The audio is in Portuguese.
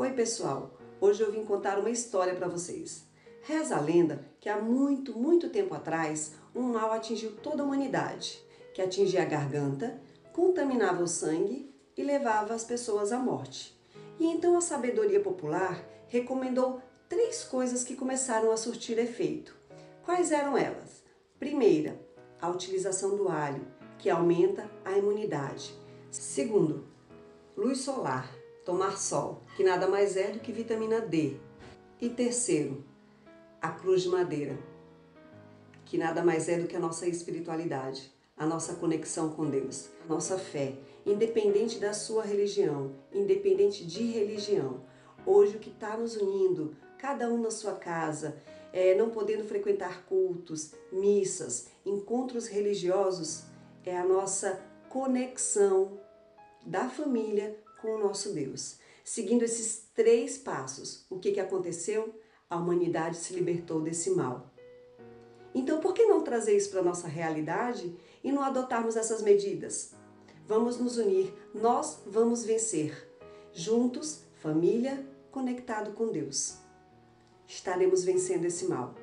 Oi, pessoal! Hoje eu vim contar uma história para vocês. Reza a lenda que há muito, muito tempo atrás, um mal atingiu toda a humanidade, que atingia a garganta, contaminava o sangue e levava as pessoas à morte. E então a sabedoria popular recomendou três coisas que começaram a surtir efeito. Quais eram elas? Primeira, a utilização do alho, que aumenta a imunidade. Segundo, luz solar, tomar sol, que nada mais é do que vitamina D. E terceiro, a cruz de madeira, que nada mais é do que a nossa espiritualidade, a nossa conexão com Deus, a nossa fé, independente da sua religião, independente de religião. Hoje o que está nos unindo, cada um na sua casa, é, não podendo frequentar cultos, missas, encontros religiosos, é a nossa conexão da família com o nosso Deus. Seguindo esses três passos, o que, que aconteceu? A humanidade se libertou desse mal. Então, por que não trazer isso para a nossa realidade e não adotarmos essas medidas? Vamos nos unir, nós vamos vencer. Juntos, família, conectado com Deus. Estaremos vencendo esse mal.